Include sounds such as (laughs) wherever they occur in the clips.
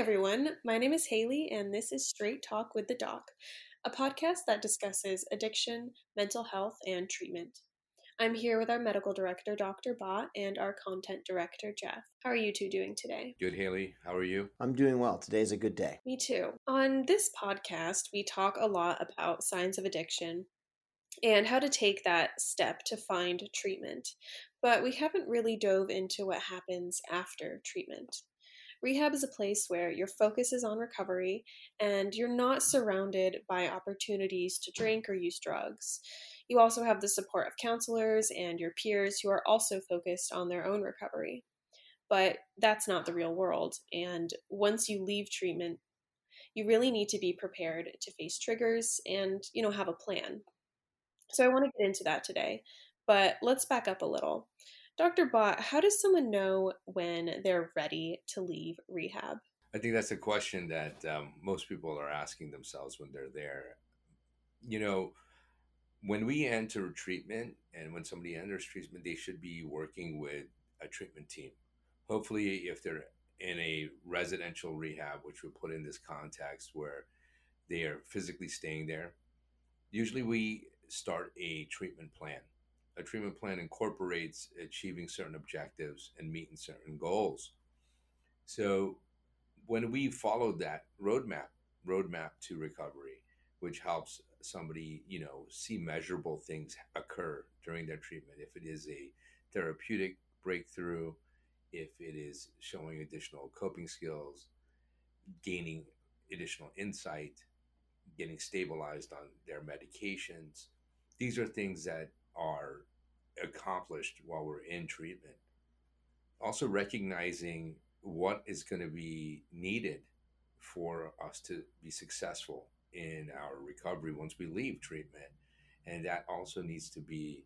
everyone. My name is Haley, and this is Straight Talk with the Doc, a podcast that discusses addiction, mental health, and treatment. I'm here with our medical director, Dr. Bott, and our content director, Jeff. How are you two doing today? Good, Haley. How are you? I'm doing well. Today's a good day. Me too. On this podcast, we talk a lot about signs of addiction and how to take that step to find treatment, but we haven't really dove into what happens after treatment. Rehab is a place where your focus is on recovery and you're not surrounded by opportunities to drink or use drugs. You also have the support of counselors and your peers who are also focused on their own recovery. But that's not the real world, and once you leave treatment, you really need to be prepared to face triggers and, you know, have a plan. So I want to get into that today, but let's back up a little. Dr. Bott, how does someone know when they're ready to leave rehab? I think that's a question that um, most people are asking themselves when they're there. You know, when we enter treatment and when somebody enters treatment, they should be working with a treatment team. Hopefully, if they're in a residential rehab, which we put in this context where they are physically staying there, usually we start a treatment plan. A treatment plan incorporates achieving certain objectives and meeting certain goals. So when we followed that roadmap, roadmap to recovery, which helps somebody, you know, see measurable things occur during their treatment. If it is a therapeutic breakthrough, if it is showing additional coping skills, gaining additional insight, getting stabilized on their medications, these are things that are accomplished while we're in treatment. Also, recognizing what is going to be needed for us to be successful in our recovery once we leave treatment. And that also needs to be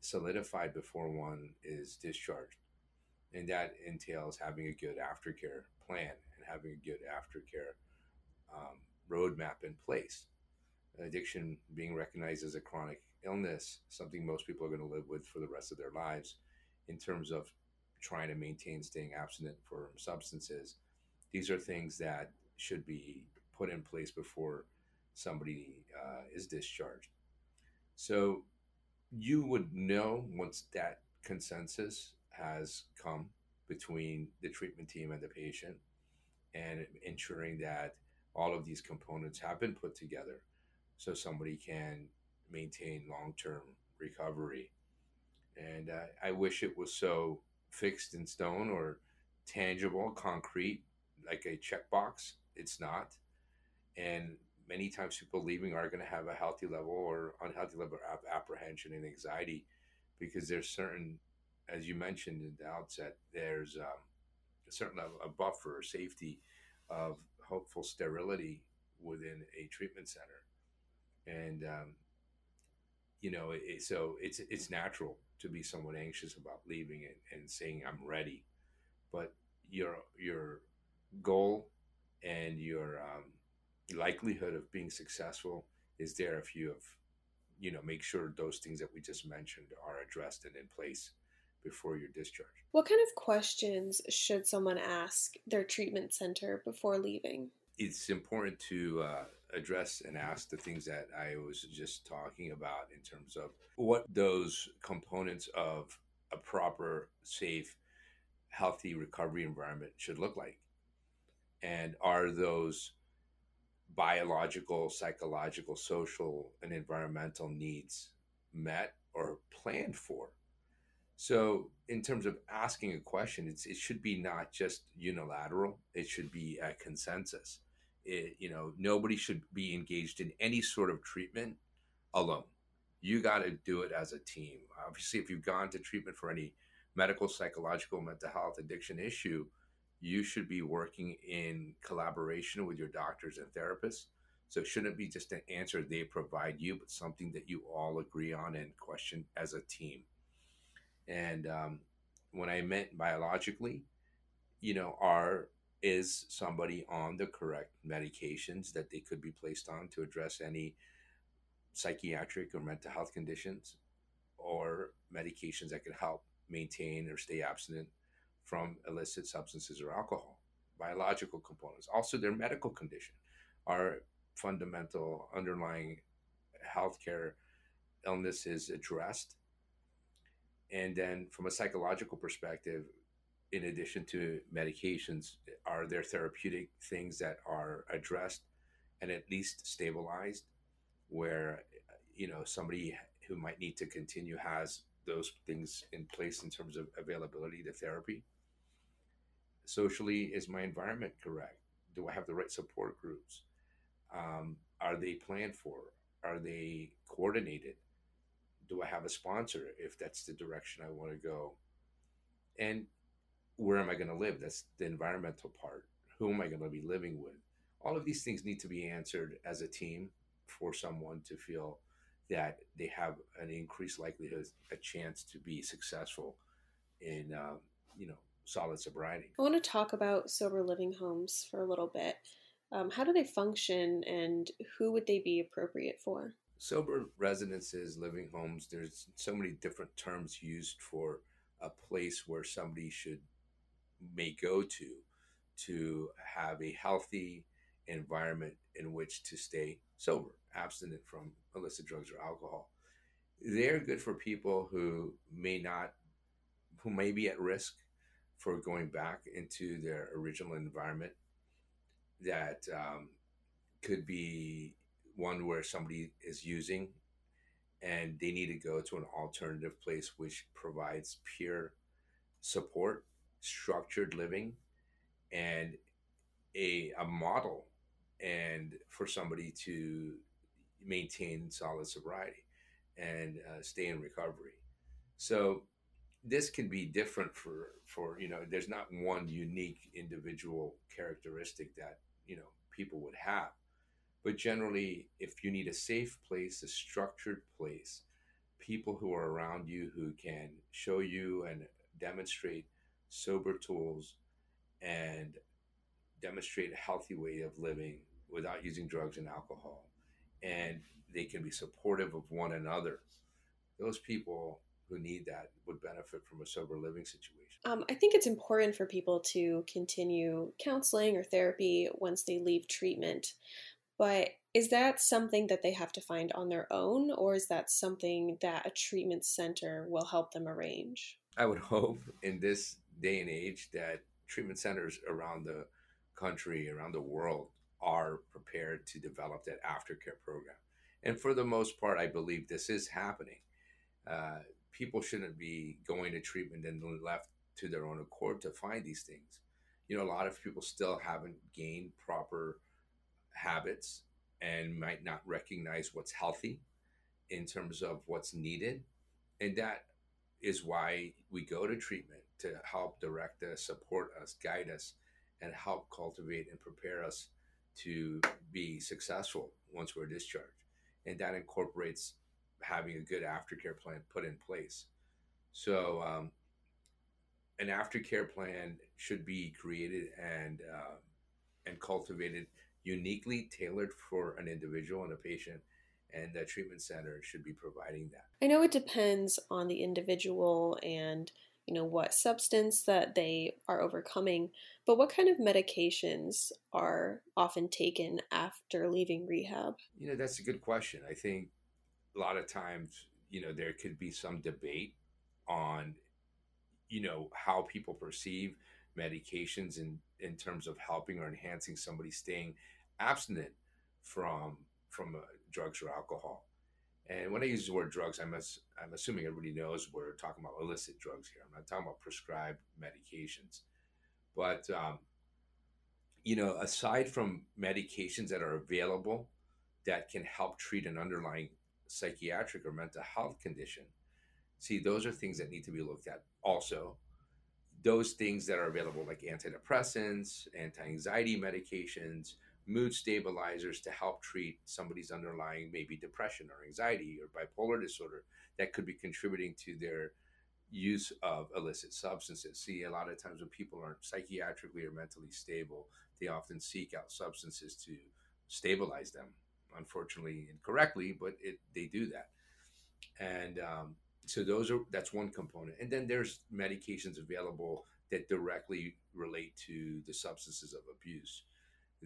solidified before one is discharged. And that entails having a good aftercare plan and having a good aftercare um, roadmap in place addiction being recognized as a chronic illness, something most people are going to live with for the rest of their lives in terms of trying to maintain staying abstinent from substances. These are things that should be put in place before somebody uh, is discharged. So you would know once that consensus has come between the treatment team and the patient and ensuring that all of these components have been put together so somebody can maintain long term recovery. And uh, I wish it was so fixed in stone or tangible, concrete, like a checkbox. It's not. And many times people leaving are going to have a healthy level or unhealthy level of apprehension and anxiety because there's certain, as you mentioned at the outset, there's um, a certain level of buffer or safety of hopeful sterility within a treatment center and um, you know, it, so it's it's natural to be somewhat anxious about leaving it and saying I'm ready, but your your goal and your um, likelihood of being successful is there if you have you know make sure those things that we just mentioned are addressed and in place before your discharge. What kind of questions should someone ask their treatment center before leaving? It's important to uh, address and ask the things that I was just talking about in terms of what those components of a proper, safe, healthy recovery environment should look like. And are those biological, psychological, social, and environmental needs met or planned for? So, in terms of asking a question, it should be not just unilateral, it should be a consensus it, you know, nobody should be engaged in any sort of treatment alone. You got to do it as a team. Obviously, if you've gone to treatment for any medical, psychological, mental health, addiction issue, you should be working in collaboration with your doctors and therapists. So it shouldn't be just an answer they provide you, but something that you all agree on and question as a team. And um, when I meant biologically, you know, our is somebody on the correct medications that they could be placed on to address any psychiatric or mental health conditions or medications that could help maintain or stay abstinent from illicit substances or alcohol. biological components, also their medical condition, our fundamental underlying healthcare illness is addressed. And then from a psychological perspective, in addition to medications, are there therapeutic things that are addressed and at least stabilized where you know somebody who might need to continue has those things in place in terms of availability to therapy? Socially is my environment correct? Do i have the right support groups? Um, are they planned for? Are they coordinated? Do i have a sponsor if that's the direction i want to go? And where am i going to live that's the environmental part who am i going to be living with all of these things need to be answered as a team for someone to feel that they have an increased likelihood, a chance to be successful in, um, you know, solid sobriety. I want to talk about sober living homes for a little bit. Um, how do they function and who would they be appropriate for? Sober residences, living homes, there's so many different terms used for a place where somebody should may go to to have a healthy environment in which to stay sober, abstinent from illicit drugs or alcohol. They're good for people who may not, who may be at risk for going back into their original environment. That um, could be one where somebody is using and they need to go to an alternative place which provides peer support, structured living, and a, a model and for somebody to maintain solid sobriety and uh, stay in recovery. So this can be different for for you know there's not one unique individual characteristic that you know people would have but generally if you need a safe place a structured place people who are around you who can show you and demonstrate sober tools and demonstrate a healthy way of living without using drugs and alcohol. And they can be supportive of one another. Those people who need that would benefit from a sober living situation. Um, I think it's important for people to continue counseling or therapy once they leave treatment. But is that something that they have to find on their own, or is that something that a treatment center will help them arrange? I would (laughs) hope in this day and age that treatment centers around the country, around the world, are prepared to develop that aftercare program. And for the most part, I believe this is happening. Uh, people shouldn't be going to treatment and left to their own accord to find these things. You know, a lot of people still haven't gained proper habits and might not recognize what's healthy in terms of what's needed. And that is why we go to treatment to help direct us, support us, guide us, and help cultivate and prepare us to be successful once we're discharged. And that incorporates having a good aftercare plan put in place. So, um, an aftercare plan should be created and uh, and cultivated uniquely tailored for an individual and a patient and the treatment center should be providing that. I know it depends on the individual and you know what substance that they are overcoming but what kind of medications are often taken after leaving rehab you know that's a good question i think a lot of times you know there could be some debate on you know how people perceive medications in in terms of helping or enhancing somebody staying abstinent from from uh, drugs or alcohol and when I use the word drugs, I'm, I'm assuming everybody knows we're talking about illicit drugs here. I'm not talking about prescribed medications. But, um, you know, aside from medications that are available that can help treat an underlying psychiatric or mental health condition, see, those are things that need to be looked at. Also, those things that are available, like antidepressants, anti anxiety medications, mood stabilizers to help treat somebody's underlying maybe depression or anxiety or bipolar disorder that could be contributing to their use of illicit substances. See, a lot of times when people aren't psychiatrically or mentally stable, they often seek out substances to stabilize them. Unfortunately, incorrectly, but it they do that. And um, so those are that's one component. And then there's medications available that directly relate to the substances of abuse.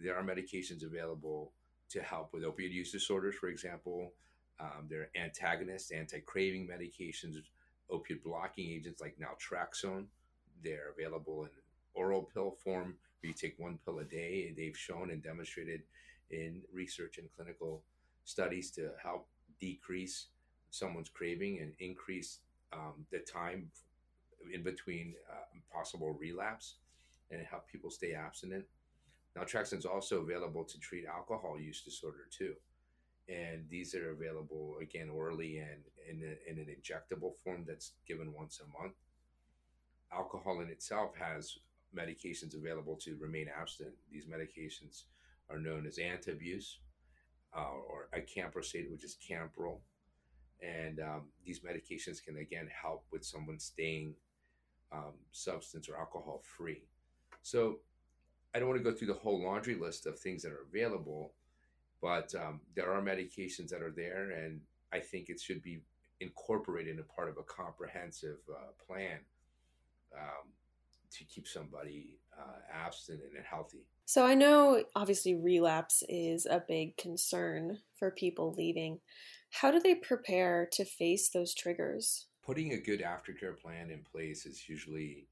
There are medications available to help with opioid use disorders, for example. Um, there are antagonists, anti craving medications, opioid blocking agents like naltrexone. They're available in oral pill form where you take one pill a day. They've shown and demonstrated in research and clinical studies to help decrease someone's craving and increase um, the time in between uh, possible relapse and help people stay abstinent. Naltrexone is also available to treat alcohol use disorder too. And these are available again orally and in, a, in an injectable form that's given once a month. Alcohol in itself has medications available to remain abstinent. These medications are known as antabuse uh, or acamprosate, which is Campral. And um, these medications can again help with someone staying um, substance or alcohol free. So I don't want to go through the whole laundry list of things that are available, but um, there are medications that are there, and I think it should be incorporated in a part of a comprehensive uh, plan um, to keep somebody uh, abstinent and healthy. So I know obviously relapse is a big concern for people leaving. How do they prepare to face those triggers? Putting a good aftercare plan in place is usually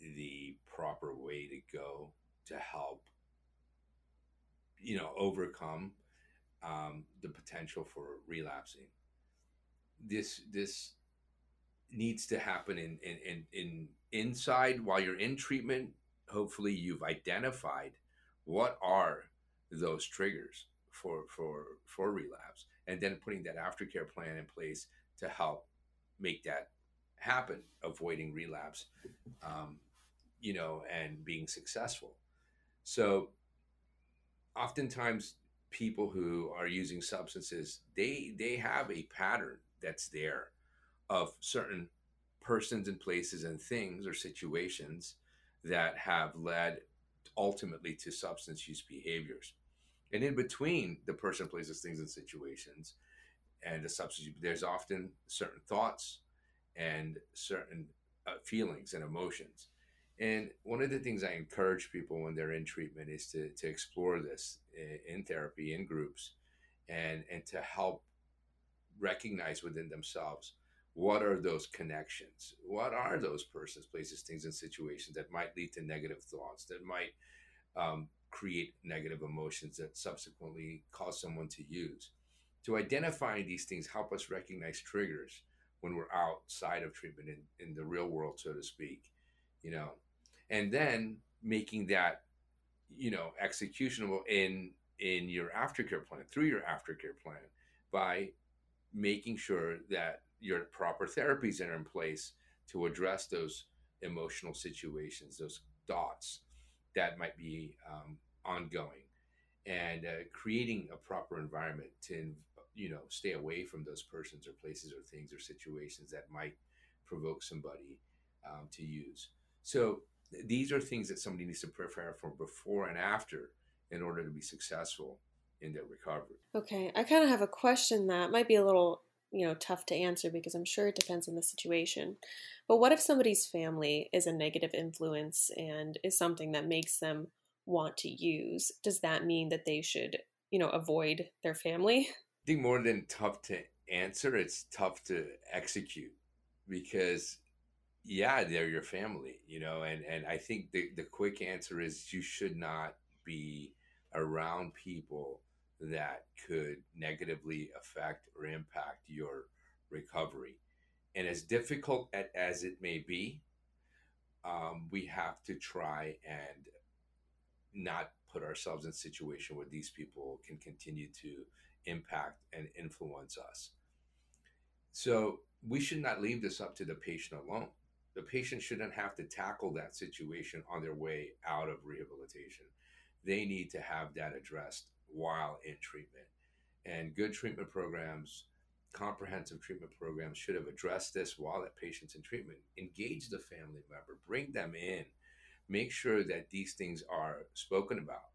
the proper way to go to help you know overcome um, the potential for relapsing. This this needs to happen in, in in in inside while you're in treatment. Hopefully you've identified what are those triggers for for for relapse and then putting that aftercare plan in place to help make that happen avoiding relapse um, you know and being successful so oftentimes people who are using substances, they they have a pattern that's there of certain persons and places and things or situations that have led ultimately to substance use behaviors. And in between the person, places, things, and situations and the substance, there's often certain thoughts and certain uh, feelings and emotions. And one of the things I encourage people when they're in treatment is to, to explore this in therapy, in groups, and, and to help recognize within themselves what are those connections? What are those persons, places, things, and situations that might lead to negative thoughts, that might um, create negative emotions that subsequently cause someone to use? To identify these things help us recognize triggers when we're outside of treatment in, in the real world, so to speak. You know, and then making that you know executionable in in your aftercare plan through your aftercare plan by making sure that your proper therapies are in place to address those emotional situations those thoughts that might be um, ongoing. And uh, creating a proper environment to you know stay away from those persons or places or things or situations that might provoke somebody um, to use. So these are things that somebody needs to prepare for before and after in order to be successful in their recovery. Okay, I kind of have a question that might be a little, you know, tough to answer because I'm sure it depends on the situation. But what if somebody's family is a negative influence and is something that makes them want to use? Does that mean that they should, you know, avoid their family? I think more than tough to answer, it's tough to execute because yeah, they're your family, you know, and, and I think the, the quick answer is you should not be around people that could negatively affect or impact your recovery. And as difficult as it may be, um, we have to try and not put ourselves in a situation where these people can continue to impact and influence us. So we should not leave this up to the patient alone the patient shouldn't have to tackle that situation on their way out of rehabilitation. They need to have that addressed while in treatment. And good treatment programs, comprehensive treatment programs should have addressed this while that patient's in treatment. Engage the family member, bring them in, make sure that these things are spoken about.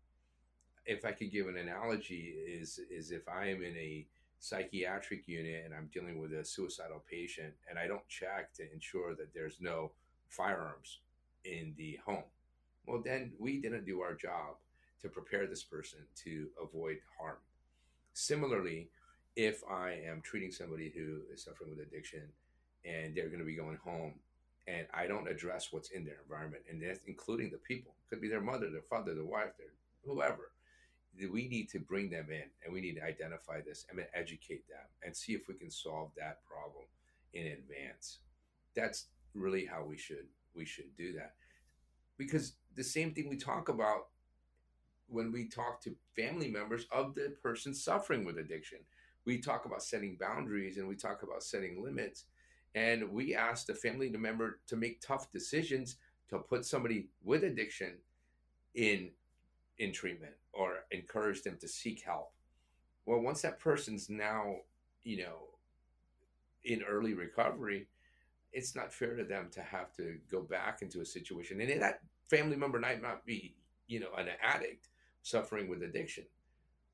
If I could give an analogy, is is if I am in a psychiatric unit and I'm dealing with a suicidal patient and I don't check to ensure that there's no firearms in the home. Well, then we didn't do our job to prepare this person to avoid harm. Similarly, if I am treating somebody who is suffering with addiction and they're going to be going home and I don't address what's in their environment, and that's including the people, could be their mother, their father, their wife, their whoever. We need to bring them in and we need to identify this and educate them and see if we can solve that problem in advance. That's really how we should we should do that. Because the same thing we talk about when we talk to family members of the person suffering with addiction. We talk about setting boundaries and we talk about setting limits. And we ask the family member to make tough decisions to put somebody with addiction in in treatment or encourage them to seek help. Well, once that person's now, you know, in early recovery, it's not fair to them to have to go back into a situation. And that family member might not be, you know, an addict suffering with addiction,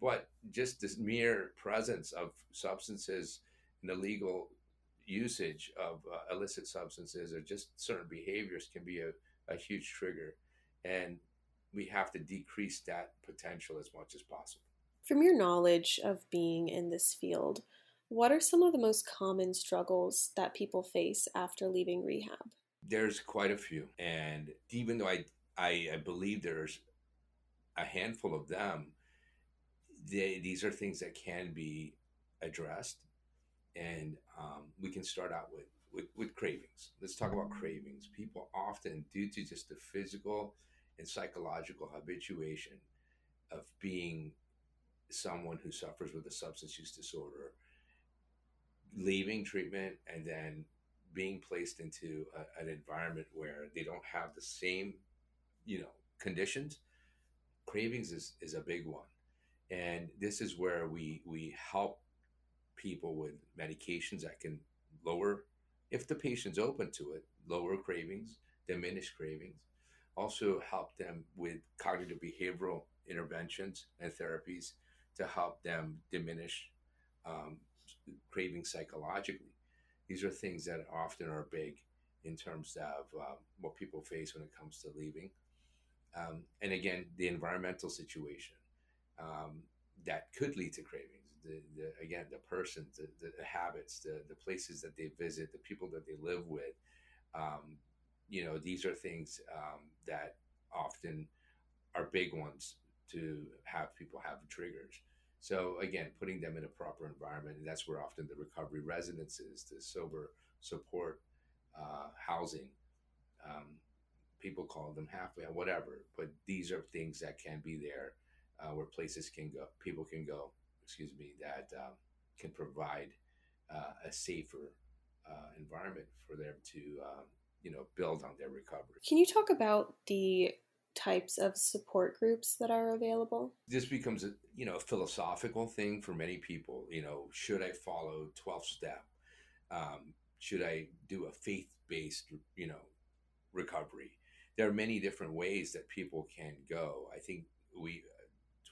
but just this mere presence of substances and illegal usage of uh, illicit substances or just certain behaviors can be a, a huge trigger. And we have to decrease that potential as much as possible. From your knowledge of being in this field, what are some of the most common struggles that people face after leaving rehab? There's quite a few. And even though I, I, I believe there's a handful of them, they, these are things that can be addressed. And um, we can start out with, with, with cravings. Let's talk about cravings. People often, due to just the physical and psychological habituation of being someone who suffers with a substance use disorder, leaving treatment and then being placed into a, an environment where they don't have the same, you know, conditions, cravings is, is a big one. And this is where we we help people with medications that can lower, if the patient's open to it, lower cravings, diminish cravings. Also help them with cognitive behavioral interventions and therapies to help them diminish um, craving psychologically. These are things that often are big in terms of um, what people face when it comes to leaving. Um, and again, the environmental situation um, that could lead to cravings. The, the again, the person, the, the, habits, the, the places that they visit, the people that they live with. Um, you know, these are things um, that often are big ones to have people have triggers. So again, putting them in a proper environment, and that's where often the recovery residences, the sober support uh, housing, um, people call them halfway, whatever. But these are things that can be there, uh, where places can go, people can go. Excuse me, that um, can provide uh, a safer uh, environment for them to, um, you know, build on their recovery. Can you talk about the types of support groups that are available? This becomes a you know a philosophical thing for many people. You know, should I follow twelve step? Um, should I do a faith based you know recovery? There are many different ways that people can go. I think we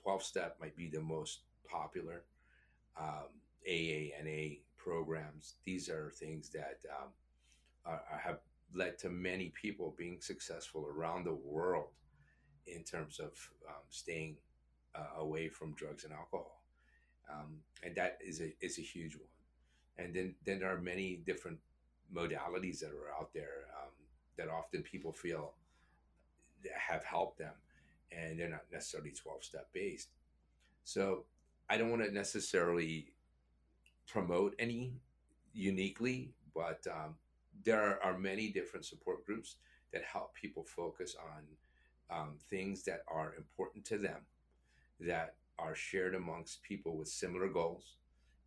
twelve step might be the most popular. Um, AANA programs. These are things that um, are, have led to many people being successful around the world in terms of um, staying uh, away from drugs and alcohol, um, and that is a is a huge one. And then then there are many different modalities that are out there um, that often people feel have helped them, and they're not necessarily twelve step based. So I don't want to necessarily promote any uniquely, but um, there are many different support groups that help people focus on um, things that are important to them that are shared amongst people with similar goals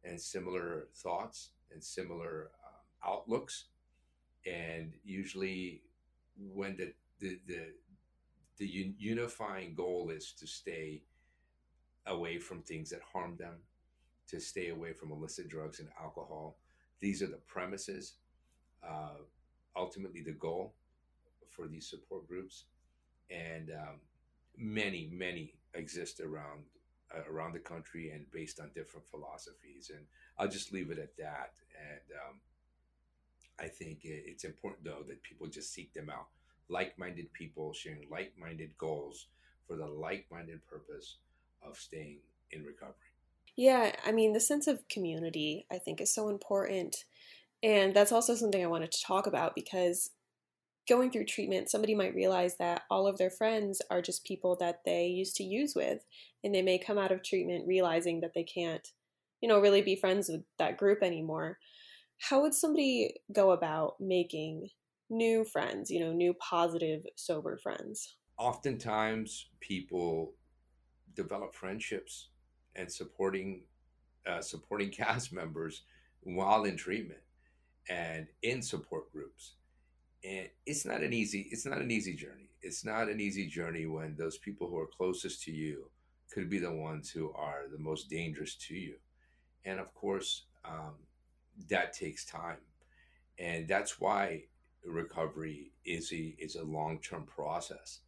and similar thoughts and similar um, outlooks. And usually when the the the, the unifying goal is to stay away from things that harm them to stay away from illicit drugs and alcohol these are the premises uh, ultimately the goal for these support groups and um, many, many exist around uh, around the country and based on different philosophies. And I'll just leave it at that. And um, I think it's important though that people just seek them out, like-minded people sharing like-minded goals for the like-minded purpose of staying in recovery. Yeah, I mean, the sense of community I think is so important. And that's also something I wanted to talk about because going through treatment, somebody might realize that all of their friends are just people that they used to use with. And they may come out of treatment realizing that they can't, you know, really be friends with that group anymore. How would somebody go about making new friends, you know, new positive, sober friends? Oftentimes, people develop friendships and supporting uh, supporting (laughs) cast members while in treatment and in support groups. And it's not an easy it's not an easy journey. It's not an easy journey when those people who are closest to you could be the ones who are the most dangerous to you. And of course um, that takes time. And that's why recovery is a is a long-term process.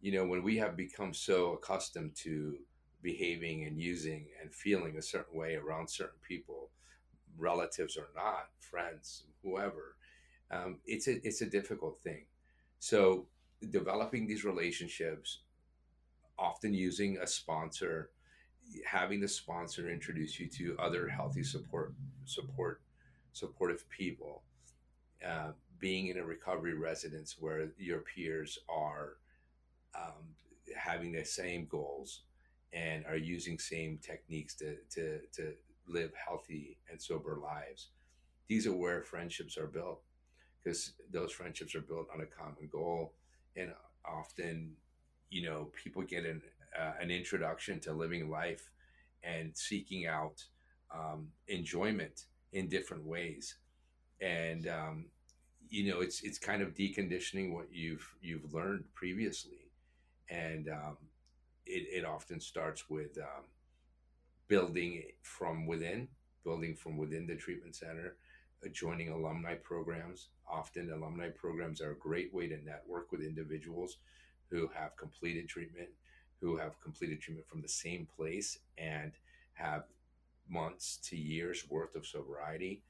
You know when we have become so accustomed to behaving and using and feeling a certain way around certain people relatives or not friends whoever um, it's a it's a difficult thing. So developing these relationships, often using a sponsor, having the sponsor introduce you to other healthy support support supportive people, uh, being in a recovery residence where your peers are um, having the same goals and are using same techniques to, to, to live healthy and sober lives. These are where friendships are built because those friendships are built on a common goal. And often you know people get an, uh, an introduction to living life and seeking out um, enjoyment in different ways. And um, you know it's it's kind of deconditioning what you've you've learned previously. And um, it, it often starts with um, building from within building from within the treatment center joining alumni programs. Often, alumni programs are a great way to network with individuals who have completed treatment, who have completed treatment from the same place, and have months to years worth of sobriety.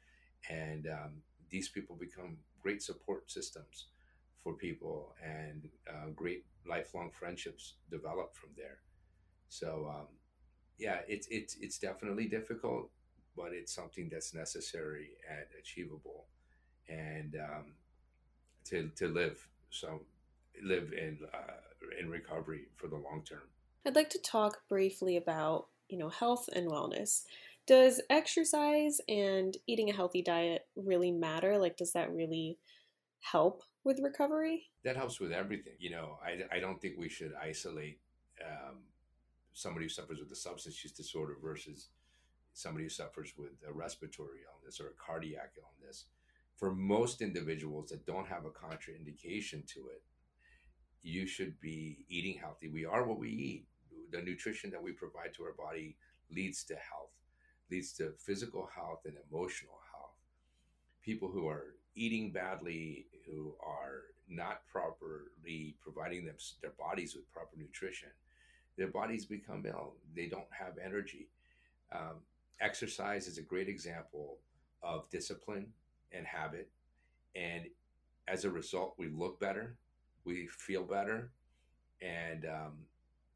And um, these people become great support systems for people, and uh, great lifelong friendships develop from there. So, um, yeah, it's it's it's definitely difficult but it's something that's necessary and achievable, and um, to to live so live in uh, in recovery for the long term. I'd like to talk briefly about you know health and wellness. Does exercise and eating a healthy diet really matter? Like, does that really help with recovery? That helps with everything. You know, I, I don't think we should isolate um, somebody who suffers with a substance use disorder versus somebody who suffers with a respiratory illness or a cardiac illness, for most individuals that don't have a contraindication to it, you should be eating healthy. We are what we eat. The nutrition that we provide to our body leads to health, leads to physical health and emotional health. People who are eating badly, who are not properly providing them their bodies with proper nutrition, their bodies become ill. They don't have energy. Um, exercise is a great example of discipline and habit. And as a result, we look better, we feel better, and um,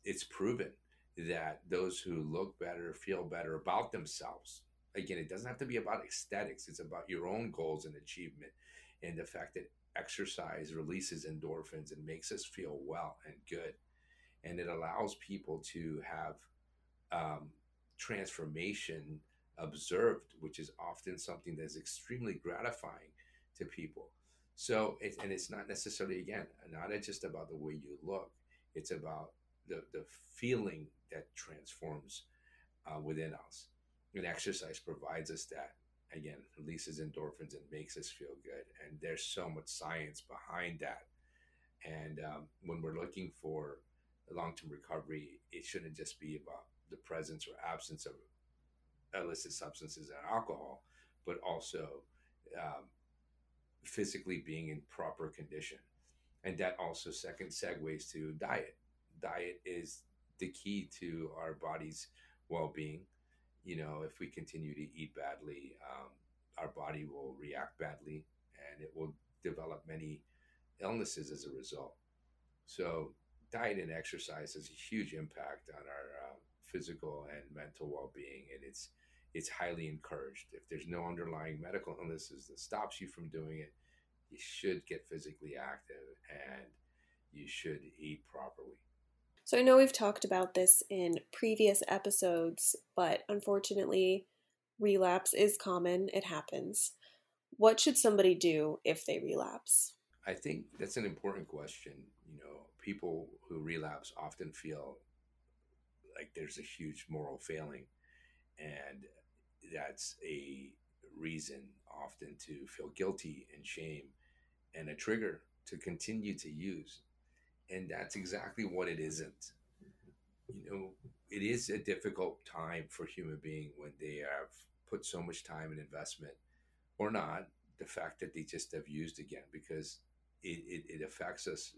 it's proven that those who look better feel better about themselves. Again, it doesn't have to be about aesthetics, it's about your own goals and achievement. And the fact that exercise releases endorphins and makes us feel well and good. And it allows people to have um, transformation observed, which is often something that's extremely gratifying to people. So, it, and it's not necessarily, again, not just about the way you look, it's about the, the feeling that transforms uh, within us. And exercise provides us that, again, releases endorphins and makes us feel good. And there's so much science behind that. And um, when we're looking for long term recovery, it shouldn't just be about the presence or absence of illicit substances and alcohol, but also um, physically being in proper condition. And that also second segues to diet. Diet is the key to our body's well-being. You know, if we continue to eat badly, um, our body will react badly, and it will develop many illnesses as a result. So, diet and exercise has a huge impact on our um, physical and mental well-being, and it's it's highly encouraged. If there's no underlying medical (laughs) illnesses that stops you from doing it, you should get physically active and you should eat properly. So I know we've talked about this in previous episodes, but unfortunately, relapse is common. It happens. What should somebody do if they relapse? I think that's an important question. You know, people who relapse often feel like there's a huge moral failing, and that's a reason often to feel guilty and shame and a trigger to continue to use. And that's exactly what it isn't. You know, it is a difficult time for human being when they have put so much time and investment or not, the fact that they just have used again because it, it, it affects us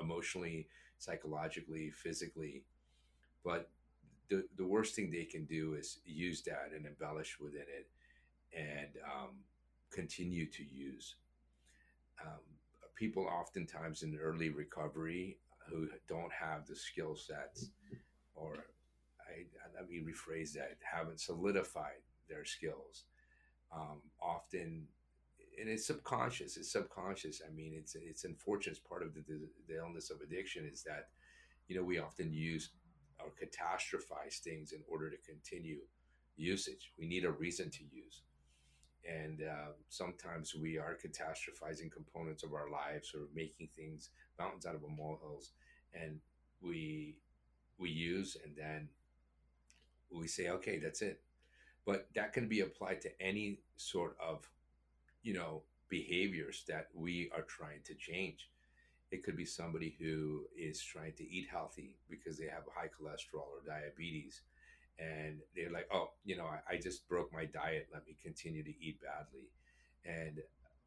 emotionally, psychologically, physically. But the, the worst thing they can do is use that and embellish within it and um, continue to use. Um, people oftentimes in early recovery who don't have the skill sets or I, let me rephrase that haven't solidified their skills um, often and it's subconscious it's subconscious i mean it's it's unfortunate part of the, the, the illness of addiction is that you know we often use or catastrophize things in order to continue usage. We need a reason to use. And uh, sometimes we are catastrophizing components of our lives or making things mountains out of molehills, and we we use and then we say, okay, that's it. But that can be applied to any sort of, you know, behaviors that we are trying to change. It could be somebody who is trying to eat healthy because they have high cholesterol or diabetes. And they're like, oh, you know, I, I just broke my diet. Let me continue to eat badly. And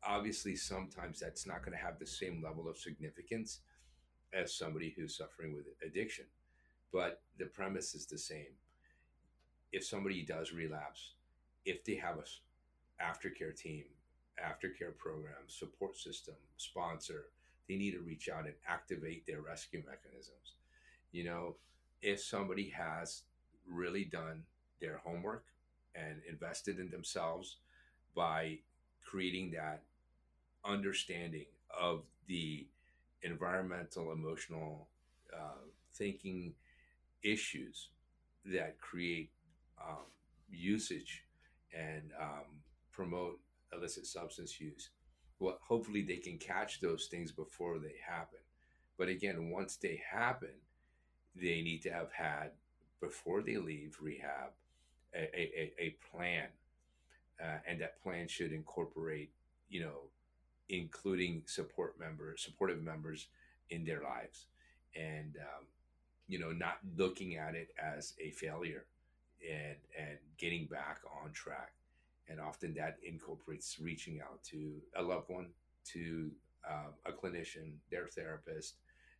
obviously, sometimes that's not going to have the same level of significance as somebody who's suffering with addiction. But the premise is the same. If somebody does relapse, if they have a aftercare team, aftercare program, support system, sponsor, they need to reach out and activate their rescue mechanisms. You know, if somebody has really done their homework and invested in themselves by creating that understanding of the environmental, emotional, uh, thinking issues that create um, usage and um, promote illicit substance use. Well, hopefully they can catch those things before they happen. But again, once they happen, they need to have had before they leave rehab a, a, a plan, uh, and that plan should incorporate, you know, including support members, supportive members in their lives, and um, you know, not looking at it as a failure, and and getting back on track and often that incorporates reaching out to a loved one, to um, a clinician, their therapist,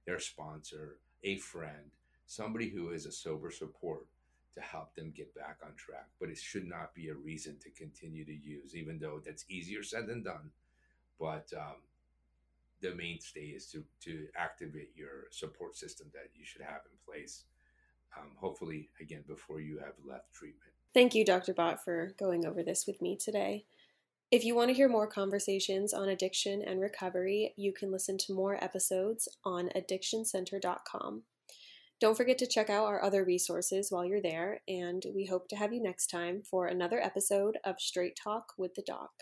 their sponsor, a friend, somebody who is a sober support to help them get back on track. But it should not be a reason to continue to use, even though that's easier said than done. But um, the mainstay is to to activate your support system that you should have in place. Um, hopefully, again, before you have left treatment. Thank you, Dr. Bott, for going over this with me today. If you want to hear more conversations on addiction and recovery, you can listen to more episodes on addictioncenter.com. Don't forget to check out our other resources while you're there, and we hope to have you next time for another episode of Straight Talk with the Doc.